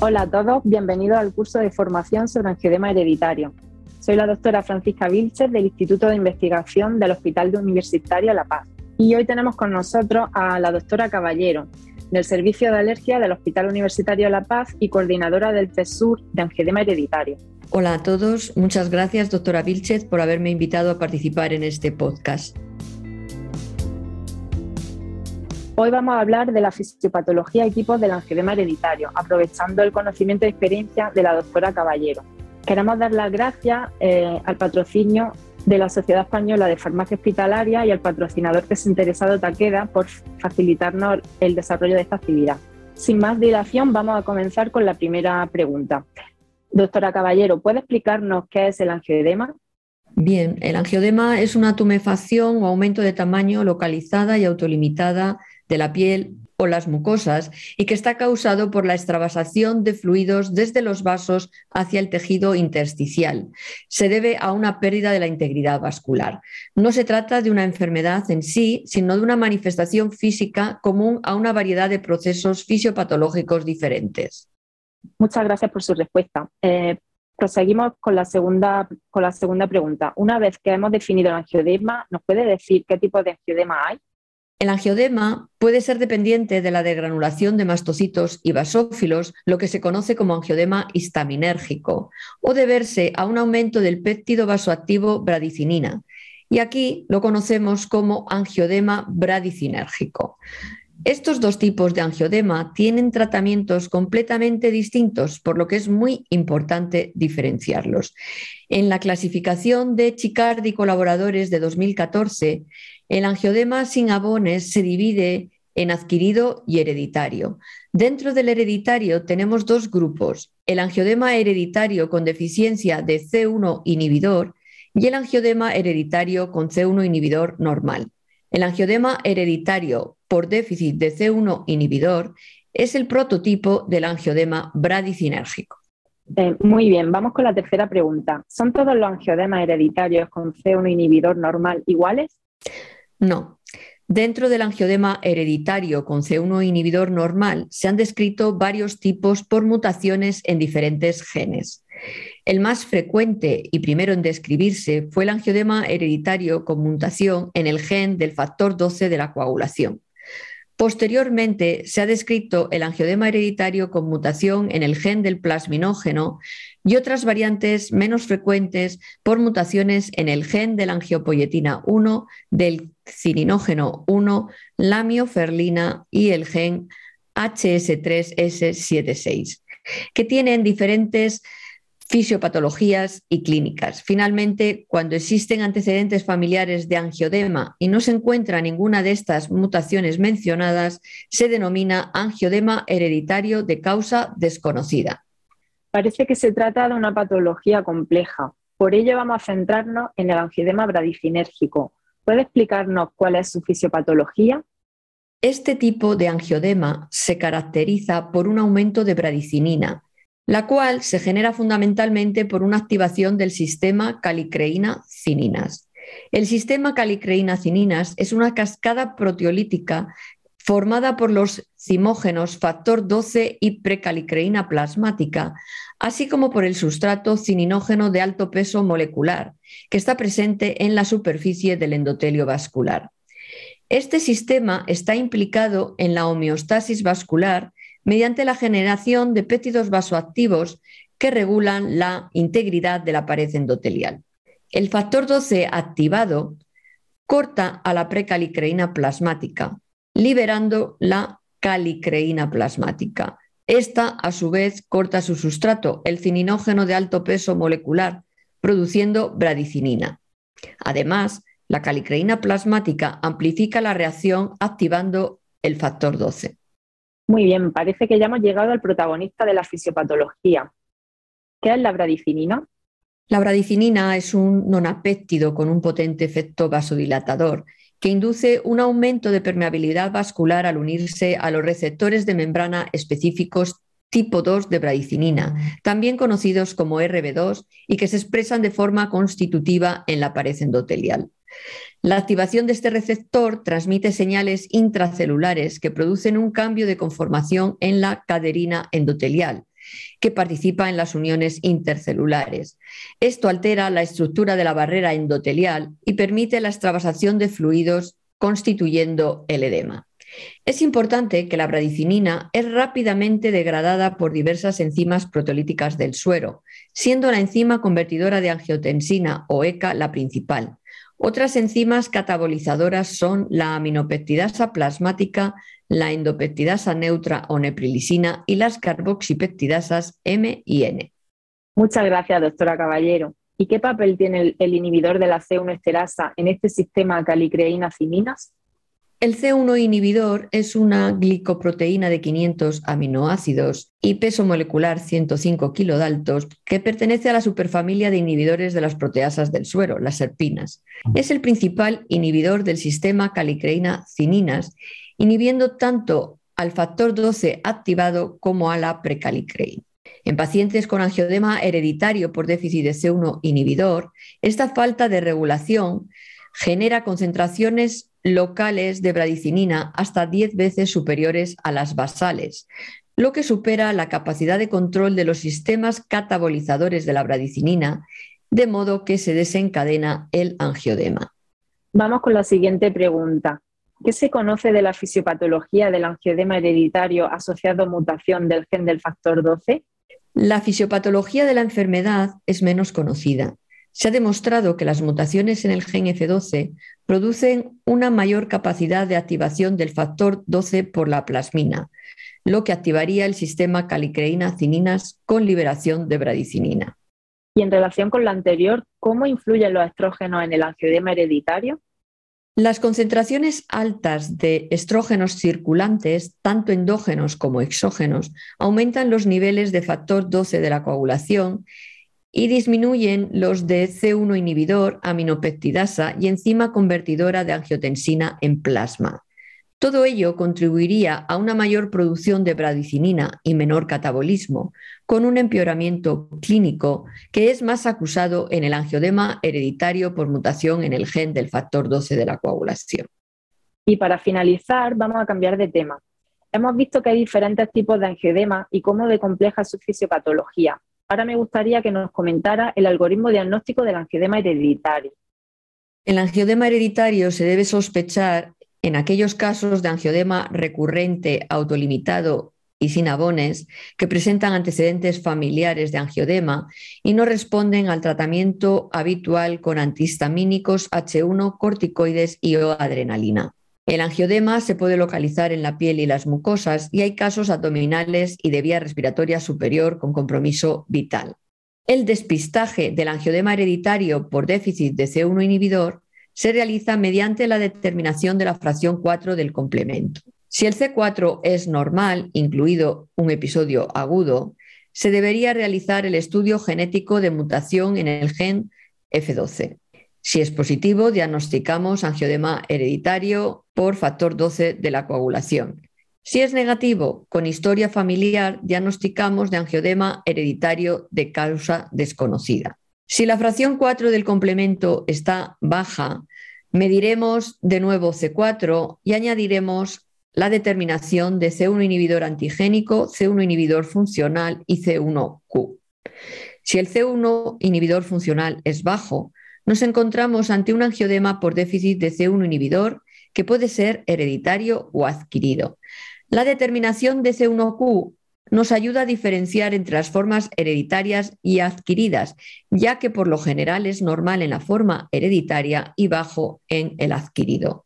Hola a todos, bienvenidos al curso de formación sobre angiodema hereditario. Soy la doctora Francisca Vilches del Instituto de Investigación del Hospital Universitario La Paz. Y hoy tenemos con nosotros a la doctora Caballero, del Servicio de Alergia del Hospital Universitario La Paz y coordinadora del CESUR de angiodema hereditario. Hola a todos, muchas gracias doctora Vilchez por haberme invitado a participar en este podcast. Hoy vamos a hablar de la fisiopatología y tipos del angiodema hereditario, aprovechando el conocimiento y experiencia de la doctora Caballero. Queremos dar las gracias eh, al patrocinio de la Sociedad Española de Farmacia Hospitalaria y al patrocinador que es interesado Taqueda por facilitarnos el desarrollo de esta actividad. Sin más dilación, vamos a comenzar con la primera pregunta. Doctora Caballero, ¿puede explicarnos qué es el angiodema? Bien, el angiodema es una tumefacción o aumento de tamaño localizada y autolimitada de la piel o las mucosas y que está causado por la extravasación de fluidos desde los vasos hacia el tejido intersticial. Se debe a una pérdida de la integridad vascular. No se trata de una enfermedad en sí, sino de una manifestación física común a una variedad de procesos fisiopatológicos diferentes. Muchas gracias por su respuesta. Eh, proseguimos con la, segunda, con la segunda pregunta. Una vez que hemos definido el angiodema, ¿nos puede decir qué tipo de angiodema hay? El angiodema puede ser dependiente de la degranulación de mastocitos y basófilos, lo que se conoce como angiodema histaminérgico, o deberse a un aumento del péptido vasoactivo bradicinina. Y aquí lo conocemos como angiodema bradicinérgico. Estos dos tipos de angiodema tienen tratamientos completamente distintos, por lo que es muy importante diferenciarlos. En la clasificación de Chicardi colaboradores de 2014, el angiodema sin abones se divide en adquirido y hereditario. Dentro del hereditario tenemos dos grupos, el angiodema hereditario con deficiencia de C1 inhibidor y el angiodema hereditario con C1 inhibidor normal. El angiodema hereditario por déficit de C1 inhibidor es el prototipo del angiodema bradicinérgico. Eh, muy bien, vamos con la tercera pregunta. ¿Son todos los angiodemas hereditarios con C1 inhibidor normal iguales? No. Dentro del angiodema hereditario con C1 inhibidor normal se han descrito varios tipos por mutaciones en diferentes genes. El más frecuente y primero en describirse fue el angiodema hereditario con mutación en el gen del factor 12 de la coagulación. Posteriormente se ha descrito el angiodema hereditario con mutación en el gen del plasminógeno y otras variantes menos frecuentes por mutaciones en el gen de la angiopoyetina 1, del cininógeno 1, la mioferlina y el gen HS3S76, que tienen diferentes fisiopatologías y clínicas. Finalmente, cuando existen antecedentes familiares de angiodema y no se encuentra ninguna de estas mutaciones mencionadas, se denomina angiodema hereditario de causa desconocida. Parece que se trata de una patología compleja. Por ello vamos a centrarnos en el angiodema bradicinérgico. ¿Puede explicarnos cuál es su fisiopatología? Este tipo de angiodema se caracteriza por un aumento de bradicinina, la cual se genera fundamentalmente por una activación del sistema calicreína-cininas. El sistema calicreína-cininas es una cascada proteolítica formada por los cimógenos factor 12 y precalicreína plasmática, así como por el sustrato cininógeno de alto peso molecular, que está presente en la superficie del endotelio vascular. Este sistema está implicado en la homeostasis vascular mediante la generación de péptidos vasoactivos que regulan la integridad de la pared endotelial. El factor 12 activado corta a la precalicreína plasmática, liberando la calicreína plasmática. Esta, a su vez, corta su sustrato, el cininógeno de alto peso molecular, produciendo bradicinina. Además, la calicreína plasmática amplifica la reacción activando el factor 12. Muy bien, parece que ya hemos llegado al protagonista de la fisiopatología. ¿Qué es la bradicinina? La bradicinina es un nonapéptido con un potente efecto vasodilatador que induce un aumento de permeabilidad vascular al unirse a los receptores de membrana específicos tipo 2 de bradicinina, también conocidos como RB2 y que se expresan de forma constitutiva en la pared endotelial. La activación de este receptor transmite señales intracelulares que producen un cambio de conformación en la caderina endotelial, que participa en las uniones intercelulares. Esto altera la estructura de la barrera endotelial y permite la extravasación de fluidos constituyendo el edema. Es importante que la bradicinina es rápidamente degradada por diversas enzimas proteolíticas del suero, siendo la enzima convertidora de angiotensina o ECA la principal. Otras enzimas catabolizadoras son la aminopeptidasa plasmática, la endopeptidasa neutra o neprilisina y las carboxipeptidasas M y N. Muchas gracias, doctora Caballero. ¿Y qué papel tiene el, inhibidor de la C1 esterasa en este sistema calicreína-ciminas? El C1 inhibidor es una glicoproteína de 500 aminoácidos y peso molecular 105 kilodaltos que pertenece a la superfamilia de inhibidores de las proteasas del suero, las serpinas. Es el principal inhibidor del sistema calicreína-cininas, inhibiendo tanto al factor 12 activado como a la precalicreína. En pacientes con angiodema hereditario por déficit de C1 inhibidor, esta falta de regulación genera concentraciones locales de bradicinina hasta 10 veces superiores a las basales, lo que supera la capacidad de control de los sistemas catabolizadores de la bradicinina, de modo que se desencadena el angiodema. Vamos con la siguiente pregunta. ¿Qué se conoce de la fisiopatología del angiodema hereditario asociado a mutación del gen del factor 12? La fisiopatología de la enfermedad es menos conocida. Se ha demostrado que las mutaciones en el gen F12 producen una mayor capacidad de activación del factor 12 por la plasmina, lo que activaría el sistema calicreína-cininas con liberación de bradicinina. Y en relación con la anterior, ¿cómo influyen los estrógenos en el angiodema hereditario? Las concentraciones altas de estrógenos circulantes, tanto endógenos como exógenos, aumentan los niveles de factor 12 de la coagulación y disminuyen los de C1 inhibidor, aminopeptidasa y enzima convertidora de angiotensina en plasma. Todo ello contribuiría a una mayor producción de bradicinina y menor catabolismo, con un empeoramiento clínico que es más acusado en el angiodema hereditario por mutación en el gen del factor 12 de la coagulación. Y para finalizar, vamos a cambiar de tema. Hemos visto que hay diferentes tipos de angiodema y cómo de compleja es su fisiopatología, Ahora me gustaría que nos comentara el algoritmo diagnóstico del angiodema hereditario. El angiodema hereditario se debe sospechar en aquellos casos de angiodema recurrente, autolimitado y sin abones que presentan antecedentes familiares de angiodema y no responden al tratamiento habitual con antihistamínicos, H1, corticoides y o adrenalina. El angiodema se puede localizar en la piel y las mucosas y hay casos abdominales y de vía respiratoria superior con compromiso vital. El despistaje del angiodema hereditario por déficit de C1 inhibidor se realiza mediante la determinación de la fracción 4 del complemento. Si el C4 es normal, incluido un episodio agudo, se debería realizar el estudio genético de mutación en el gen F12. Si es positivo, diagnosticamos angiodema hereditario por factor 12 de la coagulación. Si es negativo, con historia familiar, diagnosticamos de angiodema hereditario de causa desconocida. Si la fracción 4 del complemento está baja, mediremos de nuevo C4 y añadiremos la determinación de C1 inhibidor antigénico, C1 inhibidor funcional y C1Q. Si el C1 inhibidor funcional es bajo, nos encontramos ante un angiodema por déficit de C1 inhibidor que puede ser hereditario o adquirido. La determinación de C1Q nos ayuda a diferenciar entre las formas hereditarias y adquiridas, ya que por lo general es normal en la forma hereditaria y bajo en el adquirido.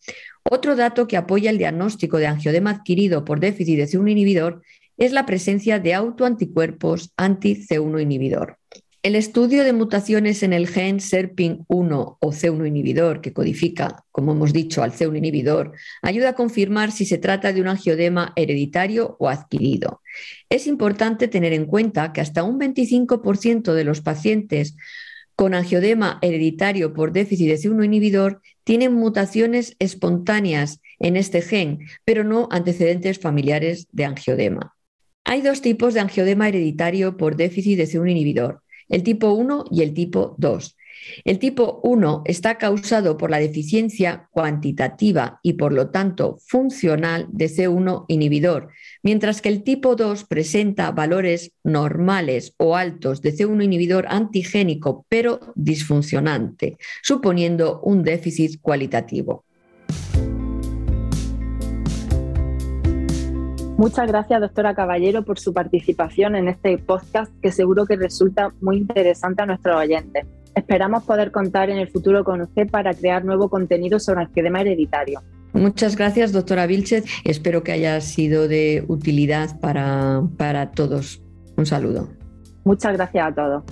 Otro dato que apoya el diagnóstico de angiodema adquirido por déficit de C1 inhibidor es la presencia de autoanticuerpos anti-C1 inhibidor. El estudio de mutaciones en el gen SERPIN1 o C1 inhibidor, que codifica, como hemos dicho, al C1 inhibidor, ayuda a confirmar si se trata de un angiodema hereditario o adquirido. Es importante tener en cuenta que hasta un 25% de los pacientes con angiodema hereditario por déficit de C1 inhibidor tienen mutaciones espontáneas en este gen, pero no antecedentes familiares de angiodema. Hay dos tipos de angiodema hereditario por déficit de C1 inhibidor el tipo 1 y el tipo 2. El tipo 1 está causado por la deficiencia cuantitativa y por lo tanto funcional de C1 inhibidor, mientras que el tipo 2 presenta valores normales o altos de C1 inhibidor antigénico pero disfuncionante, suponiendo un déficit cualitativo. Muchas gracias, doctora Caballero, por su participación en este podcast que seguro que resulta muy interesante a nuestros oyentes. Esperamos poder contar en el futuro con usted para crear nuevo contenido sobre el edema hereditario. Muchas gracias, doctora Vilchez. Espero que haya sido de utilidad para, para todos. Un saludo. Muchas gracias a todos.